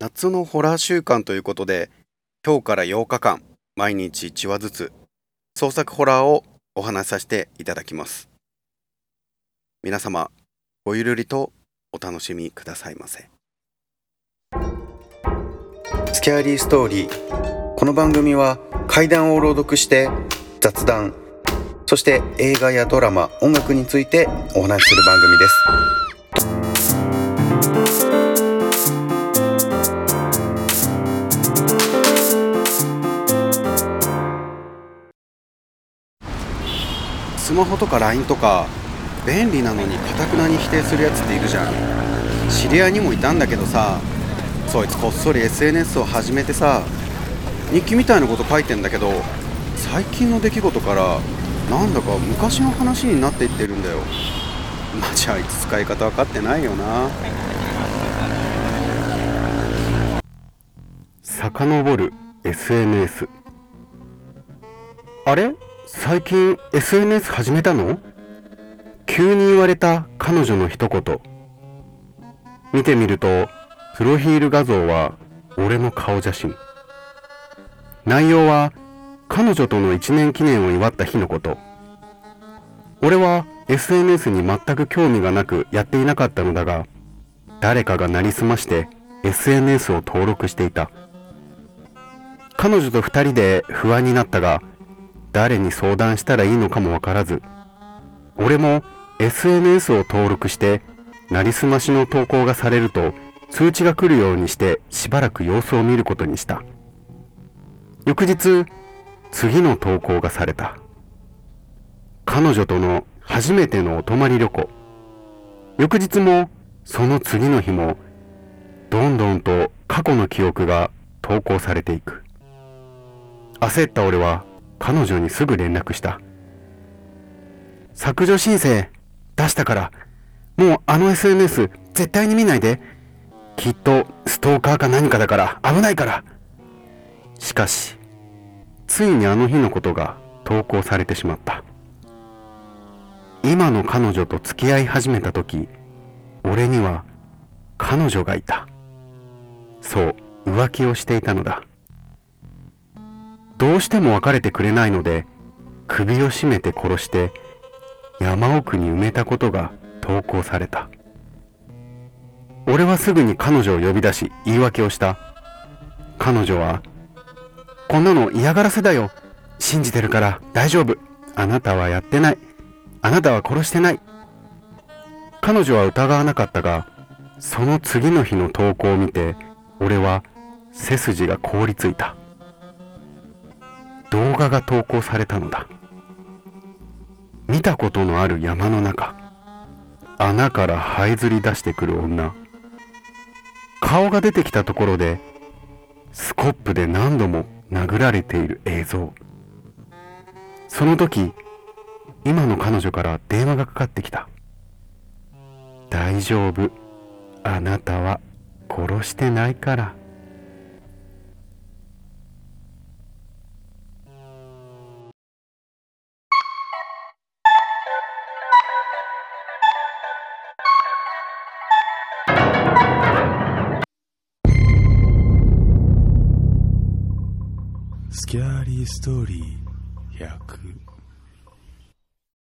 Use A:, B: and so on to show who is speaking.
A: 夏のホラー週間ということで今日から8日間毎日1話ずつ創作ホラーをお話しさせていただきます。皆様ごゆるりとお楽しみくださいませ。スキャーリーストーリーこの番組は怪談を朗読して雑談そして映画やドラマ音楽についてお話しする番組です。スマホとか LINE とか便利なのにかたくなに否定するやつっているじゃん。知り合いにもいたんだけどさ。そいつこっそり SNS を始めてさ。日記みたいなこと書いてんだけど最近の出来事からなんだか昔の話になっていってるんだよ。マジあいつ使い方分かってないよな。遡る SNS あれ？最近 SNS 始めたの？急に言われた彼女の一言。見てみるとプロフィール画像は俺の顔写真。内容は彼女との1年記念を祝った日のこと。俺は SNS に全く興味がなくやっていなかったのだが誰かがなりすまして SNS を登録していた。彼女と2人で不安になったが誰に相談したらいいのかもわからず俺も SNS を登録してなりすましの投稿がされると通知が来るようにしてしばらく様子を見ることにした。翌日次の投稿がされた。彼女との初めてのお泊まり旅行。翌日もその次の日もどんどんと過去の記憶が投稿されていく。焦った俺は彼女にすぐ連絡した。削除申請出したからもうあの SNS 絶対に見ないで。きっとストーカーか何かだから危ないから。しかしついにあの日のことが投稿されてしまった。今の彼女と付き合い始めた時俺には彼女がいた。そう浮気をしていたのだ。どうしても別れてくれないので首を絞めて殺して山奥に埋めたことが投稿された。俺はすぐに彼女を呼び出し言い訳をした。彼女はこんなの嫌がらせだよ。信じてるから大丈夫。あなたはやってない。あなたは殺してない。彼女は疑わなかったがその次の日の投稿を見て俺は背筋が凍りついた。動画が投稿されたのだ。見たことのある山の中穴から這いずり出してくる女。顔が出てきたところでスコップで何度も殴られている映像。その時今の彼女から電話がかかってきた。大丈夫。あなたは殺してないから。
B: スキャーリーストーリー100